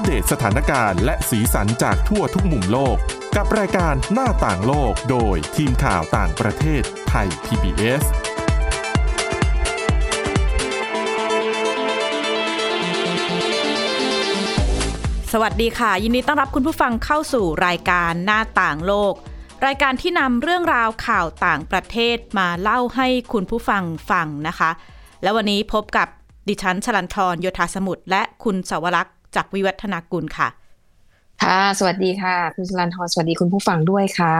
ปเดตสถานการณ์และสีสันจากทั่วทุกมุมโลก กับรายการหน้าต่างโลกโดยทีมข่าวต่างประเทศไทย PBS สวัสดีค่ะ ยินดีต้อนรับคุณผู้ฟังเข้าสู่รายการหน้าต่างโลก รายการที่นำเรื่องราวข่าวต่างประเทศมาเล่าให้คุณผู้ฟังฟังนะคะ แล้ววันนี้พบกับดิฉันชลันทรโยธาสมุทรและคุณสาวรักษ์ จากวิวัฒนากุลค่ะ ค่ะ สวัสดีค่ะ คุณชลันทรสวัสดีคุณผู้ฟังด้วยค่ะ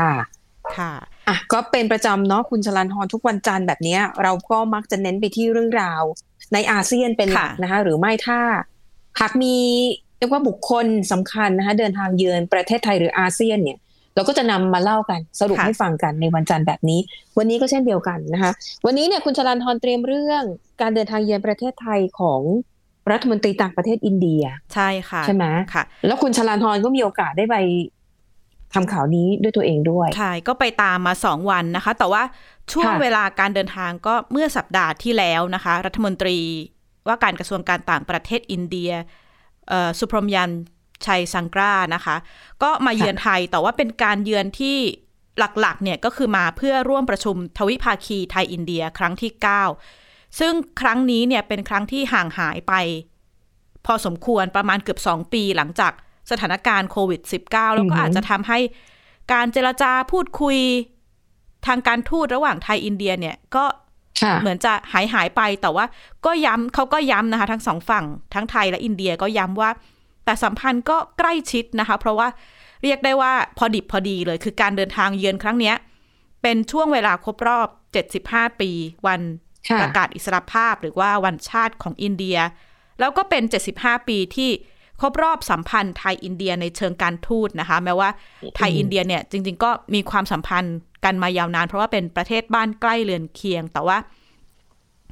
ค่ะอะก็เป็นประจำเนาะคุณชลันทรทุกวันจันทร์แบบเนี้ยเราก็มักจะเน้นไปที่เรื่องราว ในอาเซียนเป็นหลักค่ะนะคะ หรือไม่ถ้าหากมีเรียกว่าบุคคลสำคัญนะคะเดินทางเยือนประเทศไทยหรืออาเซียนเนี่ย เราก็จะนำมาเล่ากันสรุปค่ะให้ฟังกันในวันจันทร์แบบนี้ วันนี้ก็เช่นเดียวกันนะคะ วันนี้เนี่ยคุณชลันทรเตรียมเรื่องการเดินทางเยือนประเทศไทยของ รัฐมนตรีต่างประเทศอินเดีย ใช่ค่ะ ใช่ไหมค่ะ แล้วคุณชลันทรก็มีโอกาสได้ไปทำข่าวนี้ด้วยตัวเองด้วย ใช่ ก็ไปตามมาสองวันนะคะ แต่ว่าช่วงค่ะเวลาการเดินทางก็เมื่อสัปดาห์ที่แล้วนะคะ รัฐมนตรีว่าการกระทรวงการต่างประเทศอินเดียเอ่อสุพรหมยันชัยสังกรานะคะ ก็มาเยือนไทยแต่ว่าเป็นการเยือนที่หลักๆเนี่ยก็คือมาเพื่อร่วมประชุมทวิภาคีไทยอินเดียครั้งที่ 9 ซึ่งครั้งนี้เนี่ยเป็นครั้งที่ห่างหายไป พอสมควรประมาณเกือบ 2 ปีหลังจากสถานการณ์โควิด -19 แล้วก็อือหือออาจจะทำให้การเจรจาพูดคุยทางการทูตระหว่างไทยอินเดียเนี่ยก็ค่ะเหมือนจะหายหายไปแต่ว่าก็ย้ำเขาก็ย้ำนะคะ ทั้งสองฝั่งทั้งไทยและอินเดียก็ย้ำว่า แต่สัมพันธ์ก็ใกล้ชิดนะคะ เพราะว่าเรียกได้ว่าพอดิบพอดีเลย คือการเดินทางเยือนครั้งเนี้ย เป็นช่วงเวลาครบรอบ 75 ปี วันค่ะ ประกาศอิสรภาพหรือว่าวันชาติของอินเดีย แล้วก็เป็น 75 ปีที่ครบรอบสัมพันธ์ไทยอินเดียในเชิงการทูตนะคะ แม้ว่าไทยอินเดียเนี่ยจริง ๆ ก็มีความสัมพันธ์กันมายาวนาน เพราะว่าเป็นประเทศบ้านใกล้เรือนเคียง แต่ว่า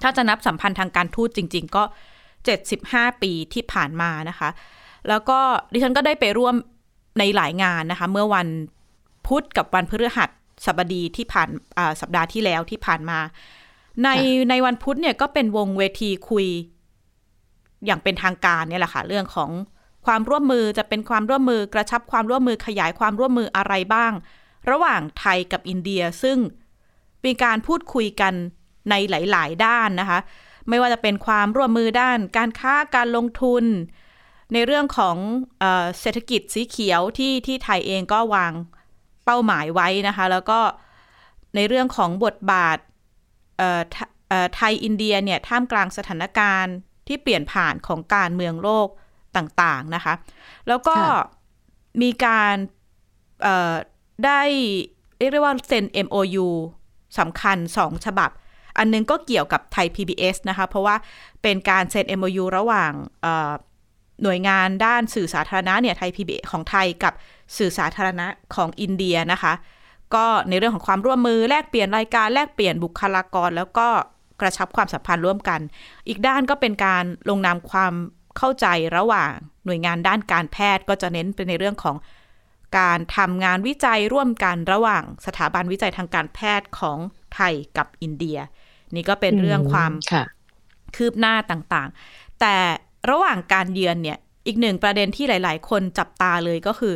ถ้าจะนับสัมพันธ์ทางการทูตจริง ๆ ก็ 75 ปีที่ผ่านมานะคะ แล้วก็ดิฉันก็ได้ไปร่วมในหลายงานนะคะ เมื่อวันพุธกับวันพฤหัสบดีที่ผ่านอ่าสัปดาห์ที่แล้วที่ผ่านมา ในในวันพุธเนี่ยก็เป็นวงเวทีคุย อย่างเป็นทางการเนี่ยแหละค่ะ เรื่องของความร่วมมือจะเป็นความร่วมมือกระชับความร่วมมือขยายความร่วมมืออะไรบ้าง ระหว่างไทยกับอินเดียซึ่งมีการพูดคุยกันในหลาย ๆ ด้านนะคะ ไม่ว่าจะเป็นความร่วมมือด้าน การค้าการลงทุน ในเรื่องของเออเศรษฐกิจสีเขียวที่ที่ไทยเองก็วางเป้าหมายไว้นะคะ แล้วก็ในเรื่องของบทบาท ไทเอ่อไทยอินเดียเนี่ยท่ามกลางสถานการณ์ที่เปลี่ยนผ่านของการเมืองโลกต่างๆนะคะ แล้วก็ค่ะมีการเอ่อได้เรียกได้ว่าเซ็น MOU สำคัญสองฉบับ อันนึงก็เกี่ยวกับไทย PBS นะคะ เพราะว่าเป็นการเซ็น MOU ระหว่างเอ่อหน่วยงานด้านสื่อสาธารณะเนี่ยไทย PBS ของไทยกับสื่อสาธารณะของอินเดียนะคะ ก็ในเรื่องของความร่วมมือแลกเปลี่ยนรายการแลกเปลี่ยนบุคลากร แล้วก็กระชับความสัมพันธ์ร่วมกัน อีกด้านก็เป็นการลงนามความเข้าใจระหว่างหน่วยงานด้านการแพทย์ก็จะเน้นไปในเรื่องของการทำงานวิจัยร่วมกันระหว่างสถาบันวิจัยทางการแพทย์ของไทยกับอินเดีย นี่ก็เป็นเรื่องความค่ะคืบหน้าต่างๆ แต่ระหว่างการเยือนเนี่ยอีกหนึ่งประเด็นที่หลาย ๆ คนจับตาเลยก็คือ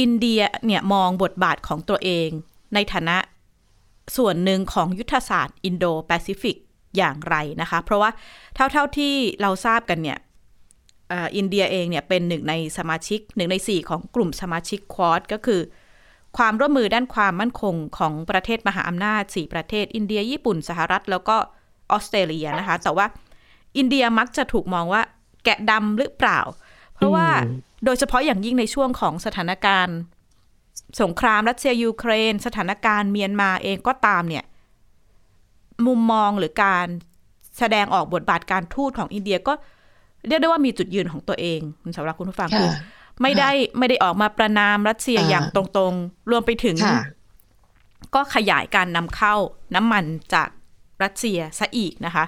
อินเดียเนี่ยมองบทบาทของตัวเอง ในฐานะส่วนหนึ่งของยุทธศาสตร์อินโดแปซิฟิกอย่างไรนะคะ เพราะว่าเท่าๆที่เราทราบกันเนี่ยอินเดียเองเนี่ยเป็นหนึ่งในสมาชิกหนึ่งในสี่ของกลุ่มสมาชิกควอดก็คือ ความร่วมมือด้านความมั่นคงของประเทศมหาอำนาจ4ประเทศ อินเดียญี่ปุ่นสหรัฐ แล้วก็ออสเตรเลียนะคะ แต่ว่าอินเดียมักจะถูกมองว่าแกะดำหรือเปล่า เพราะว่าอืมโดยเฉพาะอย่างยิ่งในช่วงของสถานการณ์ สงครามรัสเซียยูเครน สถานการณ์เมียนมาเองก็ตามเนี่ย มุมมองหรือการแสดงออกบทบาทการทูตของอินเดียก็เรียกได้ว่ามีจุดยืนของตัวเองสำหรับคุณผู้ฟังค่ะคือไม่ได้ไม่ได้ออกมาประนามรัสเซียอ่าอย่างตรงๆ รวมไปถึงค่ะก็ขยายการนำเข้าน้ำมันจากรัสเซียซะอีกนะคะ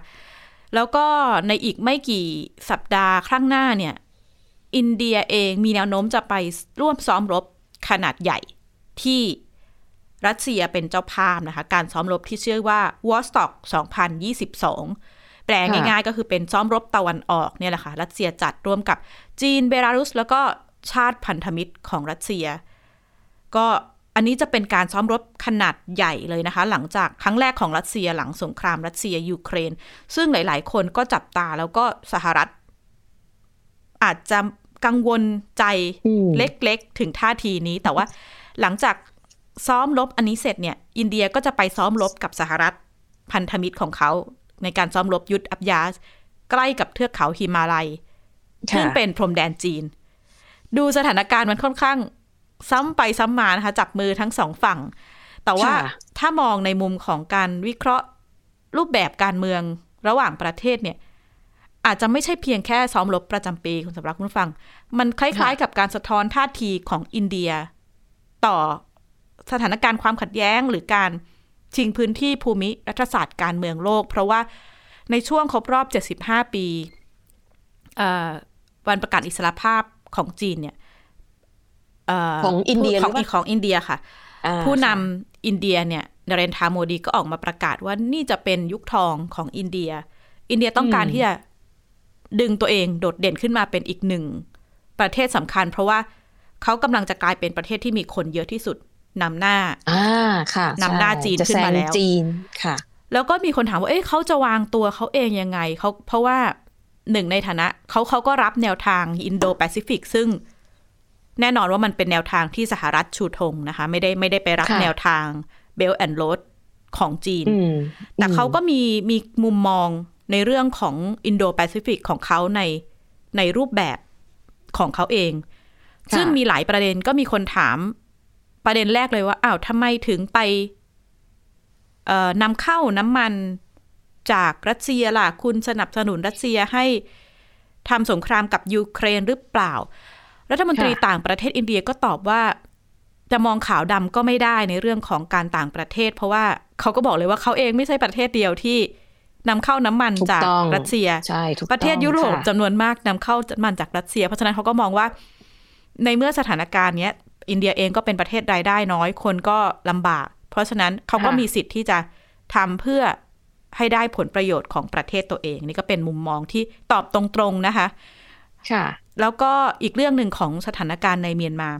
แล้วก็ในอีกไม่กี่สัปดาห์ข้างหน้าเนี่ย อินเดียเองมีแนวโน้มจะไปร่วมซ้อมรบขนาดใหญ่ที่รัสเซียเป็นเจ้าภาพนะคะ การซ้อมรบที่ชื่อว่า w a r s t o k 2022 แปลง่ายๆก็คือเป็นซ้อมรบตะวันออกเนี่ยแหละค่ะ รัสเซียจัดร่วมกับจีนเบลารุส แล้วก็ชาติพันธมิตรของรัสเซีย ก็อันนี้จะเป็นการซ้อมรบขนาดใหญ่เลยนะคะ หลังจากครั้งแรกของรัสเซียหลังสงครามรัสเซียยูเครน ซึ่งหลาย ๆ คนก็จับตาแล้วก็สหรัฐอาจจะ กังวลใจอืมเล็กๆ ถึงท่าทีนี้ แต่ว่าหลังจากซ้อมรบอันนี้เสร็จเนี่ย อินเดียก็จะไปซ้อมรบกับสหรัฐพันธมิตรของเขา ในการซ้อมรบยุทธอับยาส ใกล้กับเทือกเขาฮิมาลัยค่ะซึ่งเป็นพรมแดนจีน ดูสถานการณ์มันค่อนข้าง ซ้ำไปซ้ำมานะคะ จับมือทั้งสองฝั่ง แต่ว่าค่ะถ้ามองในมุมของการวิเคราะห์รูปแบบการเมืองระหว่างประเทศเนี่ย อาจจะไม่ใช่เพียงแค่ซ้อมรบประจำปีคุณสำรับคุณผู้ฟัง มันคล้ายๆ กับการสะท้อนท่าทีของอินเดีย ต่อสถานการณ์ความขัดแย้งหรือการชิงพื้นที่ภูมิรัฐศาสตร์การเมืองโลก เพราะว่าในช่วงครบรอบ 75 ปีเอ่อวันประกาศอิสรภาพของจีนเนี่ยเของอินเดียของหรือเปล่าของอินเดียค่ะอ่าผู้นำค่ะอินเดียเนี่ยนเรนทราโมดีก็ออกมาประกาศว่านี่จะเป็นยุคทองของอินเดีย อินเดียต้องการอืมที่จะ ดึงตัวเองโดดเด่นขึ้นมาเป็นอีกหนึ่งประเทศสำคัญ เพราะว่าเขากำลังจะกลายเป็นประเทศที่มีคนเยอะที่สุดนำหน้าอ่าค่ะนำหน้าใช่จีนจะขึ้นมาซงแล้วจีนค่ะ แล้วก็มีคนถามว่า เอ๊ะเขาจะวางตัวเขาเองยังไงเขาเพราะว่าหนึ่งในฐานะเขาเขาก็รับแนวทางอินโดแปซิฟิกซึ่งแน่นอนว่ามันเป็นแนวทางที่สหรัฐชูธงนะคะ ไม่ได้ไม่ได้ไปรับค่ะแนวทาง Belt and Road ของจีนอืมแต่เขาก็อืมีมีมุมมอง ในเรื่องของอินโดแปซิฟิกของเขาในในรูปแบบของเขาเองค่ะซึ่งมีหลายประเด็นก็มีคนถามประเด็นแรกเลยว่าอ้าวทำไมถึงไปเอ่อนำเข้าน้ำมันจากรัสเซียล่ะ คุณสนับสนุนรัสเซียให้ทำสงครามกับยูเครนหรือเปล่า รัฐมนตรีค่ะต่างประเทศอินเดียก็ตอบว่า จะมองขาวดำก็ไม่ได้ในเรื่องของการต่างประเทศ เพราะว่าเขาก็บอกเลยว่าเขาเองไม่ใช่ประเทศเดียวที่ นำเข้าน้ำมันถูกจากต้องรัสเซียใช่ถูกประเทศต้องยุโรปค่ะจำนวนมากนำเข้าน้ำมันจากรัสเซีย เพราะฉะนั้นเขาก็มองว่า ในเมื่อสถานการณ์เนี้ย อินเดียเองก็เป็นประเทศรายได้น้อยคนก็ลำบาก เพราะฉะนั้นเขาก็ค่ะมีสิทธิ์ที่จะทำเพื่อให้ได้ผลประโยชน์ของประเทศตัวเอง นี่ก็เป็นมุมมองที่ตอบตรงๆนะคะค่ะ แล้วก็อีกเรื่องหนึ่งของสถานการณ์ในเมียนมา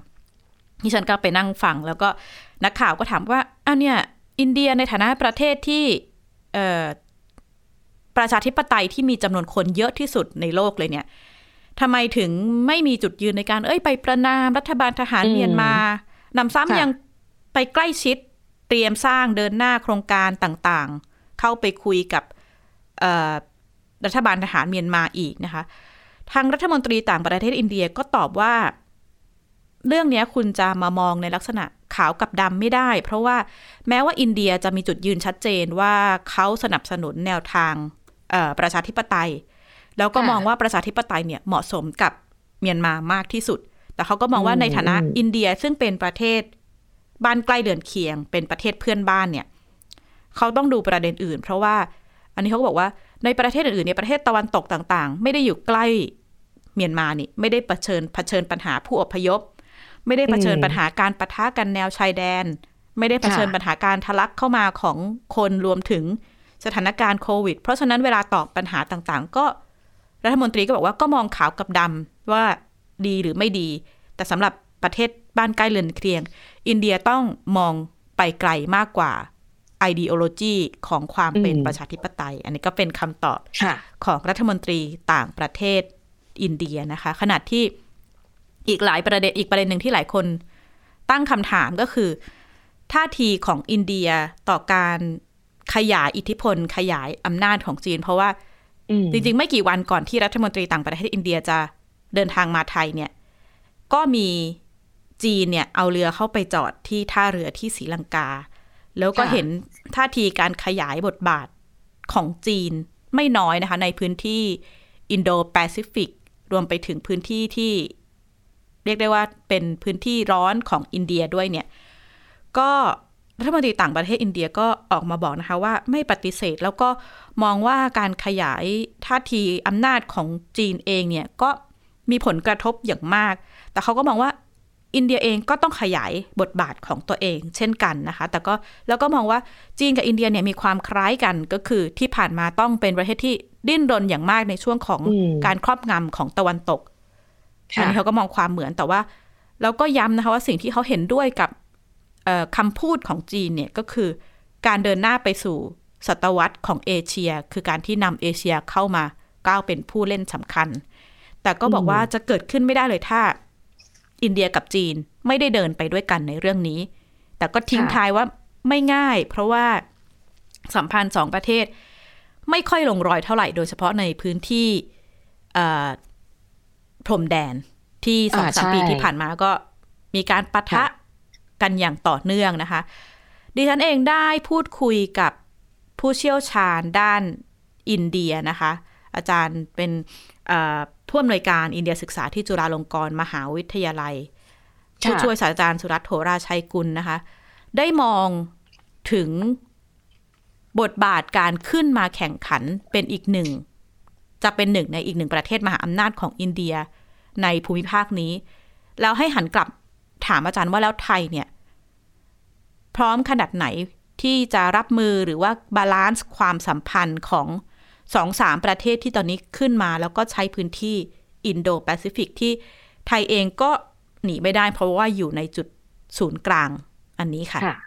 ที่ฉันก็ไปนั่งฟัง แล้วก็นักข่าวก็ถามว่าอ้าวเนี่ย อินเดียในฐานะประเทศที่เอ่อ ประชาธิปไตยที่มีจำนวนคนเยอะที่สุดในโลกเลยเนี่ยทำไมถึงไม่มีจุดยืนในการ เอ้ยไปประนามรัฐบาลทหารอืมเมียนมานำซ้ำค่ะยังไปใกล้ชิดเตรียมสร้างเดินหน้าโครงการต่างๆ เข้าไปคุยกับเอ่อรัฐบาลทหารเมียนมาอีกนะคะ ทางรัฐมนตรีต่างประเทศอินเดียก็ตอบว่า เรื่องเนี้ยคุณจะมามองในลักษณะขาวกับดำไม่ได้ เพราะว่าแม้ว่าอินเดียจะมีจุดยืนชัดเจนว่าเขาสนับสนุนแนวทางเอ่อ ประชาธิปไตย แล้วก็ค่ะมองว่าประชาธิปไตยเนี่ยเหมาะสมกับเมียนมามากที่สุด แต่เขาก็มองว่าอืมในฐานะอืมอินเดียซึ่งเป็นประเทศบ้านใกล้เดือนเคียง เป็นประเทศเพื่อนบ้านเนี่ยเขาต้องดูประเด็นอื่น เพราะว่าอันนี้เขาก็บอกว่าในประเทศอื่นๆในยประเทศตะวันตกต่างๆ ไม่ได้อยู่ใกล้เมียนมานี่ไม่ได้เผชิญเผชิญปัญหาผู้อพยพ ไม่ได้เผชิญอืมปัญหาการปะทะกันแนวชายแดน ไม่ได้เผชิญค่ะปัญหาการทะลักเข้ามาของคนรวมถึง สถานการณ์โควิด เพราะฉะนั้นเวลาตอบปัญหาต่างๆ ก็รัฐมนตรีก็บอกว่าก็มองขาวกับดำว่าดีหรือไม่ดี แต่สำหรับประเทศบ้านใกล้เรือนเคียง อินเดียต้องมองไปไกลมากกว่า ideology ของความเป็นอืมประชาธิปไตย อันนี้ก็เป็นคำตอบค่ะของรัฐมนตรีต่างประเทศอินเดียนะคะขนาดที่อีกหลายประเด็นอีกประเด็นหนึ่งที่หลายคนตั้งคำถามก็คือ ท่าทีของอินเดียต่อการ ขยายอิทธิพล ขยายอำนาจของจีน เพราะว่าอืมจริง ๆ ไม่กี่วันก่อนที่รัฐมนตรีต่างประเทศอินเดียจะเดินทางมาไทยเนี่ย ก็มีจีนเนี่ย เอาเรือเข้าไปจอดที่ท่าเรือที่ศรีลังกา แล้วก็ค่ะเห็นท่าทีการขยายบทบาทของจีนไม่น้อยนะคะ ในพื้นที่อินโดแปซิฟิกรวมไปถึงพื้นที่ที่เรียกได้ว่าเป็นพื้นที่ร้อนของอินเดียด้วยเนี่ย ก็ รัฐมนตรีต่างประเทศอินเดียก็ออกมาบอกนะคะว่าไม่ปฏิเสธแล้วก็มองว่าการขยายท่าทีอำนาจของจีนเองเนี่ยก็มีผลกระทบอย่างมาก แต่เขาก็มองว่าอินเดียเองก็ต้องขยายบทบาทของตัวเอง เช่นกันนะคะ แต่ก็แล้วก็มองว่าจีนกับอินเดียเนี่ยมีความคล้ายกันก็คือที่ผ่านมาต้องเป็นประเทศที่ดิ้นรนอย่างมากในช่วงของอืมการครอบงำของตะวันตกอันค่ะนี้เขาก็มองความเหมือนแต่ว่าเราก็ย้ำนะคะว่าสิ่งที่เขาเห็นด้วยกับเอ่อ คำพูดของจีนเนี่ยก็คือการเดินหน้าไปสู่ศตวรรษของเอเชีย คือการที่นำเอเชียเข้ามาก้าวเป็นผู้เล่นสำคัญ แต่ก็บอกว่าจะเกิดขึ้นไม่ได้เลยถ้า อินเดียกับจีนไม่ได้เดินไปด้วยกันในเรื่องนี้ แต่ก็ทิ้งท้ายว่าไม่ง่าย เพราะว่าสัมพันธ์สองประเทศ ไม่ค่อยลงรอยเท่าไหร่ โดยเฉพาะในพื้นที่พรมแดนที่สองสามปีที่ผ่านมาก็มีการปะทะะ กันอย่างต่อเนื่องนะคะ ดิฉันเองได้พูดคุยกับผู้เชี่ยวชาญด้านอินเดียนะคะ อาจารย์เป็นเอ่อผู้อำนวยการอินเดียศึกษาที่จุฬาลงกรณ์มหาวิทยาลัยค่ะผู้ช่วยศาสตราจารย์สุรัตน์โหราชัยกุลนะคะ ได้มองถึงบทบาทการขึ้นมาแข่งขันเป็นอีกหนึ่ง จะเป็นหนึ่งในอีกหนึ่งประเทศมหาอำนาจของอินเดียในภูมิภาคนี้ แล้วให้หันกลับถามอาจารย์ว่าแล้วไทยเนี่ย พร้อมขนาดไหนที่จะรับมือหรือว่า balance ความสัมพันธ์ของสองสามประเทศที่ตอนนี้ขึ้นมา แล้วก็ใช้พื้นที่อินโดแปซิฟิกที่ไทยเองก็หนีไม่ได้เพราะว่าอยู่ในจุดศูนย์กลางอันนี้ค่ะค่ะ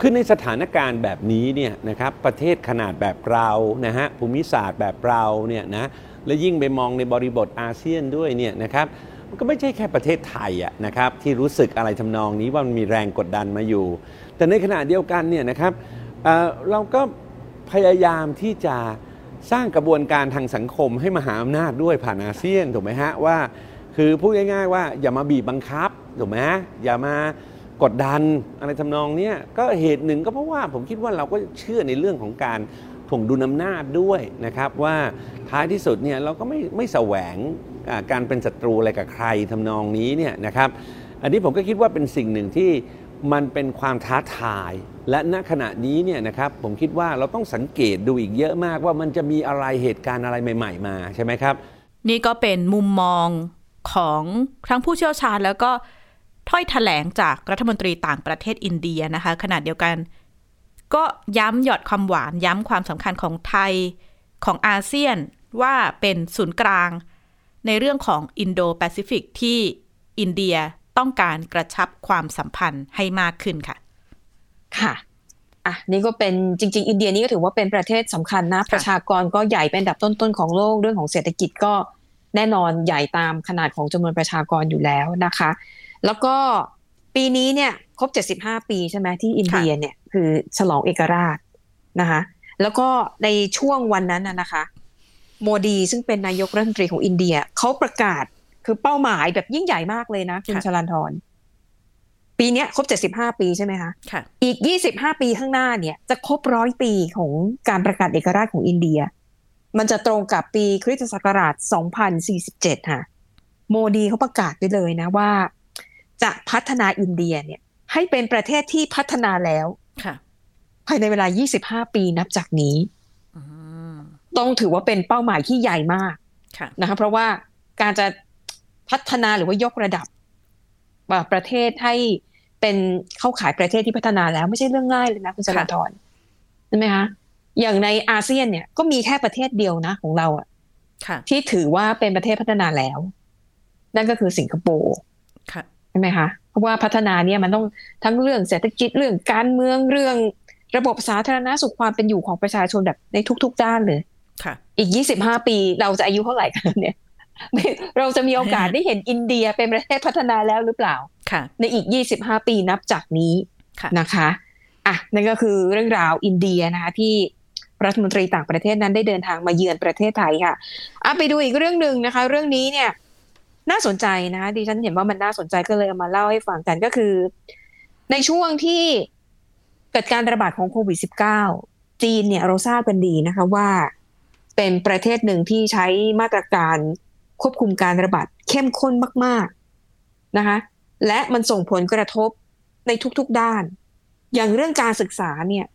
คือในสถานการณ์แบบนี้เนี่ยนะครับประเทศขนาดแบบเรานะฮะภูมิศาสตร์แบบเราเนี่ยนะและยิ่งไปมองในบริบทอาเซียนด้วยเนี่ยนะครับ มันก็ไม่ใช่แค่ประเทศไทยอะนะครับที่รู้สึกอะไรทำนองนี้ว่ามันมีแรงกดดันมาอยู่ แต่ในขณะเดียวกันเนี่ยนะครับเเราก็พยายามที่จะสร้างกระบวนการทางสังคมให้มหาอำนาจด้วยผ่านอาเซียนถูกไหมฮะว่าคือพูดง่ายๆว่าอย่ามาบีบบังคับถูกไหมฮะอย่ามากดดันอะไรทำนองเนี้ยก็เหตุหนึ่งก็เพราะว่าผมคิดว่าเราก็เชื่อในเรื่องของการถ่วงดุลอำนาจด้วยนะครับว่าท้ายที่สุดเนี่ยเราก็ไม่ไม่แสวง การเป็นศัตรูอะไรกับใครทำนองนี้เนี่ยนะครับ อันนี้ผมก็คิดว่าเป็นสิ่งหนึ่งที่มันเป็นความท้าทาย และณขณะนี้เนี่ยนะครับผมคิดว่าเราต้องสังเกตดูอีกเยอะมากว่ามันจะมีอะไรเหตุการณ์อะไรใหม่ ๆ มาใช่ไหมครับ นี่ก็เป็นมุมมองของทั้งผู้เชี่ยวชาญแล้วก็ถ้อยแถลงจากรัฐมนตรีต่างประเทศอินเดียนะคะขณะเดียวกัน ก็ย้ำหยอดความหวานย้ำความสำคัญของไทยของอาเซียนว่าเป็นศูนย์กลาง ในเรื่องของอินโดแปซิฟิกที่อินเดียต้องการกระชับความสัมพันธ์ให้มากขึ้นค่ะ ค่ะอะนี่ก็เป็นจริง ๆ อินเดียนี่ก็ถือว่าเป็นประเทศสำคัญนะ ประชากรก็ใหญ่เป็นอันดับต้นๆของโลกเรื่องของเศรษฐกิจก็แน่นอนใหญ่ตามขนาดของจำนวนประชากรอยู่แล้วนะคะ แล้วก็ปีนี้เนี่ยครบ 75 ปีใช่ไหมที่อินเดียเนี่ยคือฉลองเอกราชนะคะ แล้วก็ในช่วงวันนั้นนะนะคะ โมดีซึ่งเป็นนายกรัฐมนตรีของอินเดียเขาประกาศคือเป้าหมายแบบยิ่งใหญ่มากเลยนะ คุณค่ะชลันทรปีเนี้ยครบ 75 ปีใช่ไหมคะค่ะอีก 25 ปีข้างหน้าเนี่ย จะครบร้อยปีของการประกาศเอกราชของอินเดีย มันจะตรงกับปีคริสตศักราช 2047 ค่ะ โมดีเขาประกาศไปเลยนะว่า จะพัฒนาอินเดียเนี่ย ให้เป็นประเทศที่พัฒนาแล้วค่ะภายในเวลา 25 ปีนับจากนี้อืม ต้องถือว่าเป็นเป้าหมายที่ใหญ่มากค่ะนะคะเพราะว่าการจะพัฒนาหรือว่ายกระดับอ่าประเทศให้เป็นเข้าขายประเทศที่พัฒนาแล้วไม่ใช่เรื่องง่ายเลยนะคุณสราธรใช่ไหมคะอย่างในอาเซียนเนี่ยก็มีแค่ประเทศเดียวนะของเราอะค่ะที่ถือว่าเป็นประเทศพัฒนาแล้ว นั่นก็คือสิงคโปร์ค่ะใช่ไหมคะเพราะว่าพัฒนาเนี่ยมันต้องทั้งเรื่องเศรษฐกิจเรื่องการเมืองเรื่องระบบสาธารณสุขความเป็นอยู่ของประชาชนแบบในทุก ๆ ด้านเลย ค่ะอีก25ปีเราจะอายุเท่าไหร่กันเนี่ยไม่เราจะมีโอกาสได้เห็นอินเดียเป็นประเทศพัฒนาแล้วหรือเปล่าค่ะในอีก25ปีนับจากนี้ค่ะนะคะอะนั่นก็คือเรื่องราวอินเดียนะคะที่รัฐมนตรีต่างประเทศนั้นได้เดินทางมาเยือนประเทศไทยค่ะอะไปดูอีกเรื่องหนึ่งนะคะ เรื่องนี้เนี่ย น่าสนใจนะคะดิฉันเห็นว่ามันน่าสนใจก็เลยเอามาเล่าให้ฟังกันก็คือ ในช่วงที่เกิดการระบาดของโควิด -19 จีนเนี่ยเราทราบกันดีนะคะว่า เป็นประเทศหนึ่งที่ใช้มาตรการควบคุมการระบาดเข้มข้นมาก ๆนะคะ และมันส่งผลกระทบในทุกๆด้าน อย่างเรื่องการศึกษาเนี่ย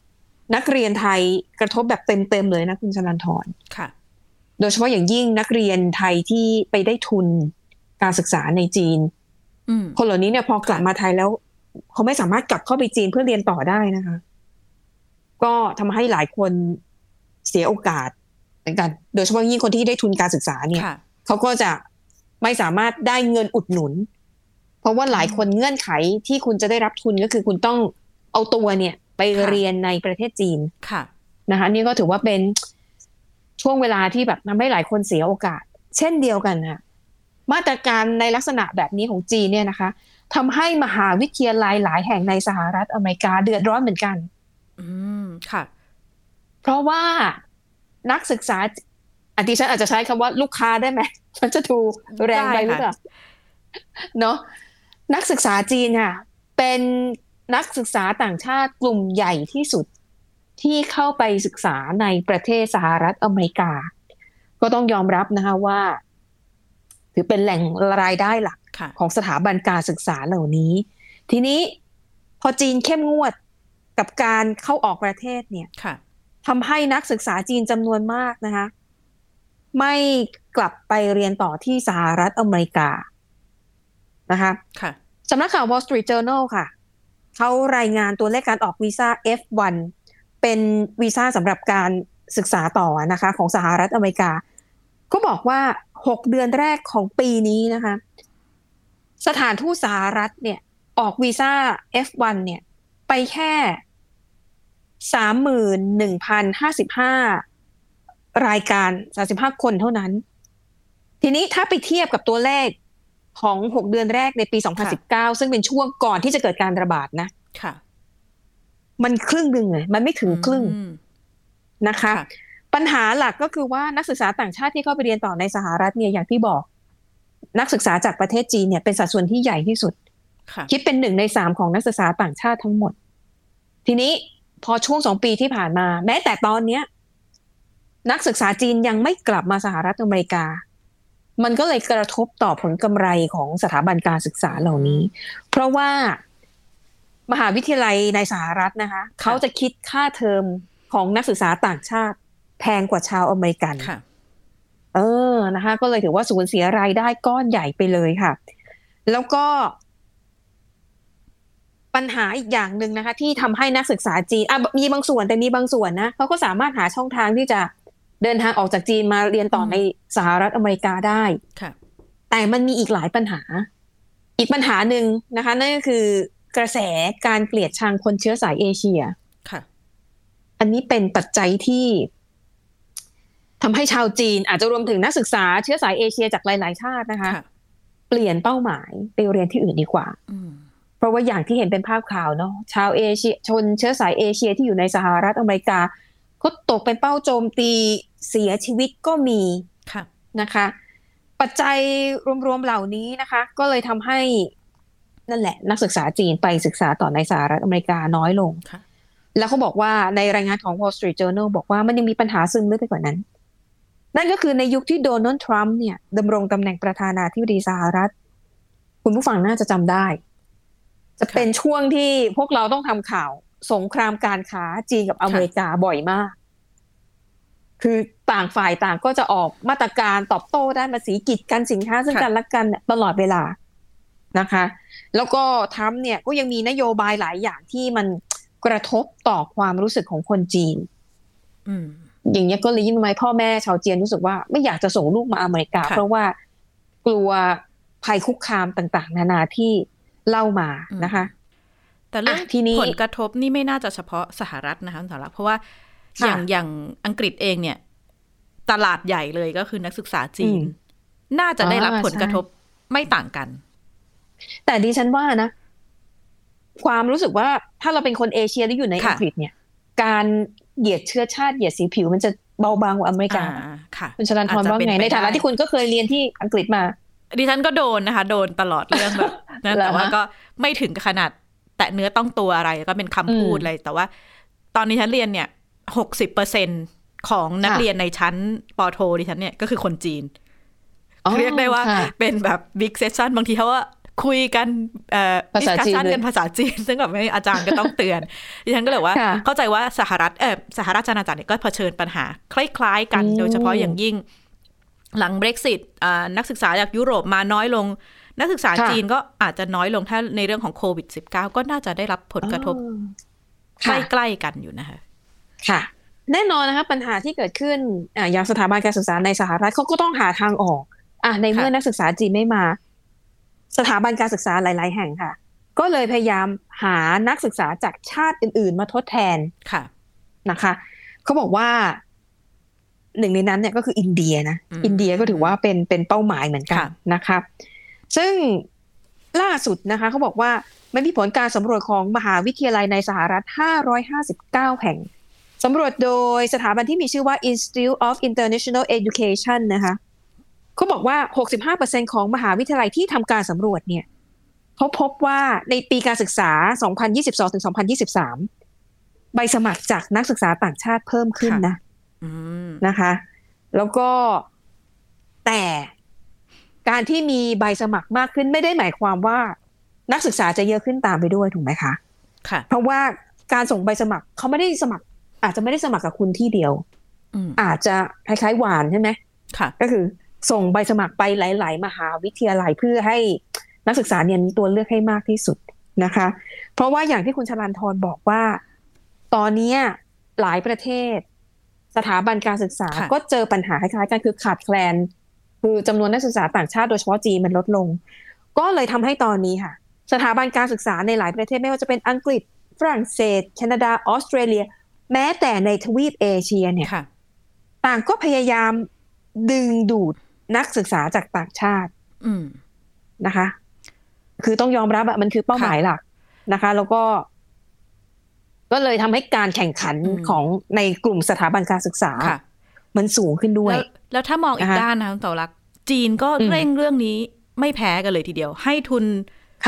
นักเรียนไทยกระทบแบบเต็มๆเลยนะคุณชลันทรค่ะ โดยเฉพาะอย่างยิ่งนักเรียนไทยที่ไปได้ทุนการศึกษาในจีนอืมคนเหล่านี้เนี่ยพอกลับมาไทยแล้ว เขาไม่สามารถกลับเข้าไปจีนเพื่อเรียนต่อได้นะคะ ก็ทำให้หลายคนเสียโอกาส เหมือนกันโดยเฉพาะยิ่งคนที่ได้ทุนการศึกษาเนี่ยค่ะเขาก็จะไม่สามารถได้เงินอุดหนุน เพราะว่าหลายคนเงื่อนไขที่คุณจะได้รับทุนก็คือคุณต้องเอาตัวเนี่ยไปเรียนในประเทศจีนค่ะนะคะนี่ก็ถือว่าเป็นช่วงเวลาที่แบบทำให้หลายคนเสียโอกาส เช่นเดียวกันค่ะมาตรการในลักษณะแบบนี้ของจีนเนี่ยนะคะทำให้มหาวิทยาลัยหลายแห่งในสหรัฐอเมริกาเดือดร้อนเหมือนกัน อืมค่ะ เพราะว่า นักศึกษาอันที่ฉันอาจจะใช้คำว่าลูกค้าได้ไหมมันจะดูแรงไปหรือเปล่าเนาะนักศึกษาจีนค่ะเป็นนักศึกษาต่างชาติกลุ่มใหญ่ที่สุดที่เข้าไปศึกษาในประเทศสหรัฐอเมริกา ก็ต้องยอมรับนะคะว่า ถือเป็นแหล่งรายได้หลักค่ะของสถาบันการศึกษาเหล่านี้ ทีนี้พอจีนเข้มงวดกับการเข้าออกประเทศเนี่ยค่ะ ทำให้นักศึกษาจีนจำนวนมากนะคะ ไม่กลับไปเรียนต่อที่สหรัฐอเมริกานะคะค่ะสำนักข่าว Wall Street Journal ค่ะ เขารายงานตัวเลขการออกวีซ่า F1 เป็นวีซ่าสำหรับการศึกษาต่อนะคะ ของสหรัฐอเมริกา ก็บอกว่า 6 เดือนแรกของปีนี้นะคะ สถานทูตสหรัฐเนี่ย ออกวีซ่า F1 เนี่ย ไปแค่ สามหมื่นหนึ่งพันห้าสิบห้ารายการสาสิบห้าคนเท่านั้น ทีนี้ถ้าไปเทียบกับตัวเลขของหกเดือนแรกในปี 2019 ซึ่งเป็นช่วงก่อนที่จะเกิดการระบาดนะค่ะ มันครึ่งหนึ่งเลยมันไม่ถึงครึ่งอืมนะคะค่ะปัญหาหลักก็คือว่านักศึกษาต่างชาติที่เข้าไปเรียนต่อในสหรัฐเนี่ยอย่างที่บอก นักศึกษาจากประเทศจีนเนี่ยเป็นสัดส่วนที่ใหญ่ที่สุดค่ะคิดเป็นหนึ่งในสามของนักศึกษาต่างชาติทั้งหมด ทีนี้ พอช่วงสองปีที่ผ่านมา แม้แต่ตอนเนี้ย นักศึกษาจีนยังไม่กลับมาสหรัฐอเมริกา มันก็เลยกระทบต่อผลกำไรของสถาบันการศึกษาเหล่านี้ เพราะว่ามหาวิทยาลัยในสหรัฐนะคะ เขาจะคิดค่าเทอมของนักศึกษาต่างชาติ แพงกว่าชาวอเมริกันค่ะเออนะคะ ก็เลยถือว่าสูญเสียรายได้ก้อนใหญ่ไปเลยค่ะ แล้วก็ ปัญหาอีกอย่างหนึ่งนะคะ ที่ทำให้นักศึกษาจีนอะมีบางส่วนแต่มีบางส่วนนะเขาก็สามารถหาช่องทางที่จะเดินทางออกจากจีนมาเรียนต่ออืมในสหรัฐอเมริกาได้ค่ะแต่มันมีอีกหลายปัญหา อีกปัญหาหนึ่งนะคะ นั่นก็คือกระแสการเกลียดชังคนเชื้อสายเอเชียค่ะ อันนี้เป็นปัจจัยที่ทำให้ชาวจีน อาจจะรวมถึงนักศึกษาเชื้อสายเอเชียจากหลาย ๆ ชาตินะคะค่ะเปลี่ยนเป้าหมายไปเรียนที่อื่นดีกว่าอืม เพราะว่าอย่างที่เห็นเป็นภาพข่าวเนาะชาวเอเชียชนเชื้อสายเอเชียที่อยู่ในสหรัฐอเมริกาก็ตกเป็นเป้าโจมตีเสียชีวิตก็มีค่ะนะคะ ปัจจัยรวมๆเหล่านี้นะคะ ก็เลยทำให้นั่นแหละ นักศึกษาจีนไปศึกษาต่อในสหรัฐอเมริกาน้อยลงค่ะแล้วเขาบอกว่าในรายงานของ Wall Street Journal บอกว่ามันยังมีปัญหาซึมลึกไปกว่านั้น นั่นก็คือในยุคที่โดนัลด์ทรัมป์เนี่ยดำรงตำแหน่งประธานาธิบดีสหรัฐ คุณผู้ฟังน่าจะจำได้ จะเป็นช่วงที่พวกเราต้องทำข่าวสงครามการค้าจีนกับอเมริกาบ่อยมาก คือต่างฝ่ายต่างก็จะออกมาตรการตอบโต้ด้านภาษีกีดกันสินค้าซึ่งค่ะกันและกันเนี่ยตลอดเวลานะคะ แล้วก็ทรัมป์เนี่ยก็ยังมีนโยบายหลายอย่างที่มันกระทบต่อความรู้สึกของคนจีนอืมอย่างเงี้ยก็เลยยิ่งทำไมพ่อแม่ชาวจีนรู้สึกว่าไม่อยากจะส่งลูกมาอเมริกาค่ะเพราะว่ากลัวภัยคุกคามต่าง ๆ นานาที่ เล่ามานะคะ แต่เรื่องอะทีนี้ผลกระทบนี่ไม่น่าจะเฉพาะสหรัฐนะคะคุณสาระเพราะว่าค่ะอย่างอย่างอังกฤษเองเนี่ย ตลาดใหญ่เลยก็คือนักศึกษาจีนอืมน่าจะได้รับอ่าผลกระทบไม่ต่างกัน แต่ดิฉันว่านะ ความรู้สึกว่าถ้าเราเป็นคนเอเชียที่อยู่ในค่ะอังกฤษเนี่ย การเหยียดเชื้อชาติเหยียดสีผิวมันจะเบาบางกว่าอเมริกาอ่าค่ะคุณชลันทรอจจะว่าเป็ไงปในฐานะได้ที่คุณก็เคยเรียนที่อังกฤษมา ดิฉันก็โดนนะคะ โดนตลอดเรื่องแบบนั้นเหรอแต่ว่าฮะก็ไม่ถึงกับขนาดแตะเนื้อต้องตัวอะไรก็เป็นคำพูดอืมเลยแต่ว่า ตอนนี้ฉันเรียนเนี่ยหกสิบเปอร์เซ็นของนักค่ะเรียนในชั้นปอโทดิฉันเนี่ยก็คือคนจีนอ๋อเรียกได้ว่าค่ะเป็นแบบบิ๊กเซสชันบางทีเขาว่าคุยกันเอ่อภาษาจีน discussion เลยกันภาษาจีน ซึ่งแบบไม่อาจารย์ก็ต้องเตือนดิฉันก็เลยว่าค่ะเข้าใจว่าสหรัฐเออสหราชอาณาจักรเนี่ยก็เผชิญปัญหา คล้าย ๆ กันอืมโดยเฉพาะอย่างยิ่ง หลัง Brexit อ่านักศึกษาจากยุโรปมาน้อยลง นักศึกษาค่ะจีนก็อาจจะน้อยลงถ้าในเรื่องของโควิด -19 ก็น่าจะได้รับผลกระทบอ๋อใค่ะกล้ๆกันอยู่นะคะ ค่ะ แน่นอนนะคะปัญหาที่เกิดขึ้นอ่าอย่างสถาบันการศึกษาในสหรัฐเขาก็ต้องหาทางออก อะในเมื่อนักศึกษาจีนไม่มา สถาบันการศึกษาหลาย ๆ แห่งค่ะ ก็เลยพยายามหานักศึกษาจากชาติอื่น ๆ มาทดแทนค่ะนะคะเขาบอกว่า หนึ่งในนั้นเนี่ยก็คืออินเดียนะอืมอินเดียก็ถือว่าเป็นเป็นเป้าหมายเหมือนกันค่ะนะคะซึ่งล่าสุดนะคะเขาบอกว่ามันมีผลการสำรวจของมหาวิทยาลัยในสหรัฐ 559 แห่งสำรวจโดยสถาบันที่มีชื่อว่า Institute of International Education นะคะเขาบอกว่า 65%ของมหาวิทยาลัยที่ทำการสำรวจเนี่ยเขาพบว่าในปีการศึกษา 2022-2023 ใบสมัครจากนักศึกษาต่างชาติเพิ่มขึ้นนะอืม นะคะ แล้วก็แต่การที่มีใบสมัครมากขึ้นไม่ได้หมายความว่า นักศึกษาจะเยอะขึ้นตามไปด้วยถูกไหมคะค่ะ เพราะว่าการส่งใบสมัครเขาไม่ได้สมัคร อาจจะไม่ได้สมัครกับคุณที่เดียวอืมอาจจะคล้ายๆหวานใช่ไหมค่ะ ก็คือส่งใบสมัครไปหลาย ๆ มหาวิทยาลัยเพื่อให้นักศึกษาเนี่ยมีตัวเลือกให้มากที่สุดนะคะ เพราะว่าอย่างที่คุณชลันทรบอกว่า ตอนเนี้ยหลายประเทศ สถาบันการศึกษาค่ะก็เจอปัญหาคล้ายๆกันคือขาดแคลน คือจำนวนนักศึกษาต่างชาติโดยเฉพาะจีนมันลดลง ก็เลยทำให้ตอนนี้ค่ะ สถาบันการศึกษาในหลายประเทศไม่ว่าจะเป็นอังกฤษ ฝรั่งเศส แคนาดา ออสเตรเลีย แม้แต่ในทวีปเอเชียเนี่ยค่ะต่างก็พยายามดึงดูดนักศึกษาจากต่างชาติ อืมนะคะ คือต้องยอมรับอะมันคือเป้าหมายหลักนะคะ แล้วก็ ก็เลยทำให้การแข่งขันอืมของในกลุ่มสถาบันการศึกษาค่ะมันสูงขึ้นด้วย แล้วแล้วถ้ามองอีกนะคะด้านนะคุณเต่ารัก จีนก็อืมเร่งเรื่องนี้ไม่แพ้กันเลยทีเดียว ให้ทุน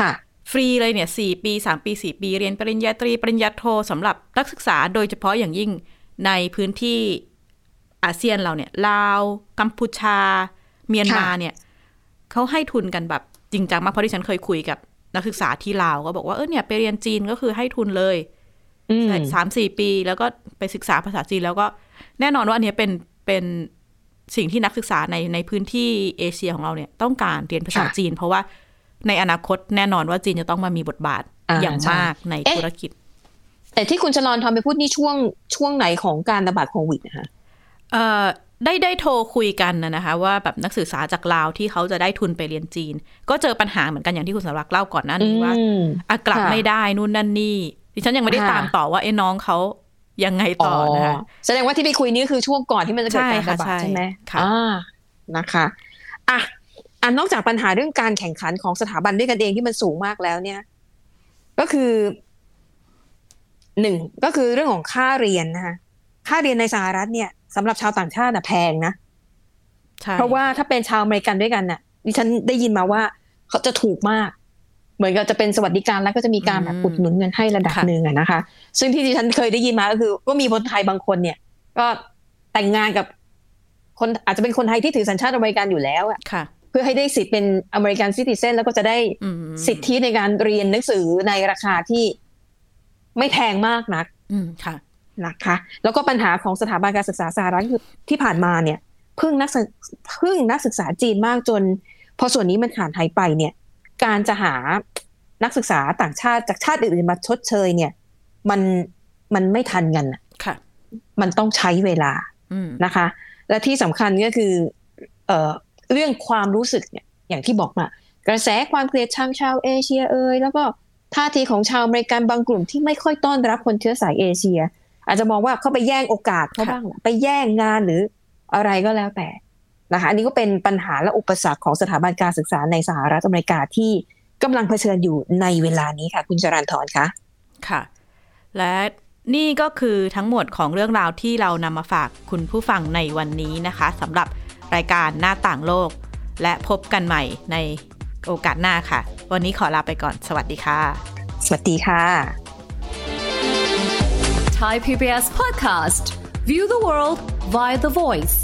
ค่ะ ฟรีเลยเนี่ยสี่ปีสามปีสี่ปีเรียนปริญญาตรี ปริญญาโทสำหรับนักศึกษาโดยเฉพาะอย่างยิ่งในพื้นที่อาเซียนเราเนี่ยลาวกัมพูชา เมียนมาค่ะเนี่ยเขาให้ทุนกันแบบจริงจังมากเพราะที่ฉันเคยคุยกับนักศึกษาที่ลาวก็บอกว่าเออเนี่ยไปเรียนจีนก็คือให้ทุนเลยอืม สามสี่ปี แล้วก็ไปศึกษาภาษาจีน แล้วก็แน่นอนว่าอันเนี้ยเป็นเป็นสิ่งที่นักศึกษาในในพื้นที่เอเชียของเราเนี่ยต้องการเรียนภาษาค่ะจีน เพราะว่าในอนาคตแน่นอนว่าจีนจะต้องมามีบทบาทอ่าอย่างใช่มากในเอ๊ะธุรกิจ แต่ที่คุณชลอนทอมไปพูดนี่ช่วงช่วงไหนของการระบาดโควิดนะคะเอ่อได้ได้โทรคุยกันนะนะคะ ว่าแบบนักศึกษาจากลาวที่เขาจะได้ทุนไปเรียนจีน ก็เจอปัญหาเหมือนกันอย่างที่คุณสำรักเล่าก่อนหน้านี้ว่าอืมอะกลับค่ะไม่ได้นู่นนั่นนี่ ดิฉันยังไม่ได้ค่ะตามต่อว่าไอ้น้องเขายังไงต่อนะคะแสดงว่าที่ไปคุยนี่คือช่วงก่อนที่มันจะเกิดการระบาดใช่ค่ะใช่ไหมค่ะอ่านะคะอะอันนอกจากปัญหาเรื่องการแข่งขันของสถาบันด้วยกันเองที่มันสูงมากแล้วเนี่ย ก็คือหนึ่งก็คือเรื่องของค่าเรียนนะคะค่าเรียนในสหรัฐเนี่ยสำหรับชาวต่างชาติน่ะแพงนะใช่เพราะว่าถ้าเป็นชาวอเมริกันด้วยกันน่ะดิฉันได้ยินมาว่า เขาจะถูกมาก เหมือนกับจะเป็นสวัสดิการแล้วก็จะมีการแบบอุดหนุนเงินให้ระดับหนึ่งอะนะคะ ซึ่งที่ดิฉันเคยได้ยินมาก็คือ ก็มีคนไทยบางคนเนี่ย ก็แต่งงานกับคนอาจจะเป็นคนไทยที่ถือสัญชาติอเมริกันอยู่แล้วอะค่ะเพื่อให้ได้สิทธิ์เป็น American citizen แล้วก็จะได้อืมสิทธิในการเรียนหนังสือในราคาที่ไม่แพงมากนักอืมค่ะนะคะแล้วก็ปัญหาของสถาบันการศึกษาสหรัฐคือที่ผ่านมาเนี่ยพึ่งนักศึกพึ่งนักศึกษาจีนมากจน พอส่วนนี้มันขาดหายไปเนี่ย การจะหานักศึกษาต่างชาติจากชาติอื่นๆมาชดเชยเนี่ย มันมันไม่ทันกันน่ะค่ะ มันต้องใช้เวลาอืมนะคะ และที่สำคัญก็คือเอ่อเรื่องความรู้สึกเนี่ยอย่างที่บอกมากระแสความเกลียดชังชาวเอเชียเอ่ยแล้วก็ท่าทีของชาวอเมริกันบางกลุ่มที่ไม่ค่อยต้อนรับคนเชื้อสายเอเชีย อาจจะมองว่าเขาไปแย่งโอกาสเขาบ้างล่ะไปแย่งงานหรืออะไรก็แล้วแต่ นะคะอันนี้ก็เป็นปัญหาและอุปสรรคของสถาบันการศึกษาในสหรัฐอเมริกาที่กำลังเผชิญอยู่ในเวลานี้ค่ะ คุณจรันทรคะค่ะ และนี่ก็คือทั้งหมดของเรื่องราวที่เรานำมาฝากคุณผู้ฟังในวันนี้นะคะสำหรับรายการหน้าต่างโลก และพบกันใหม่ในโอกาสหน้าค่ะ วันนี้ขอลาไปก่อน สวัสดีค่ะ สวัสดีค่ะ Thai PBS podcast. View the world via the voice.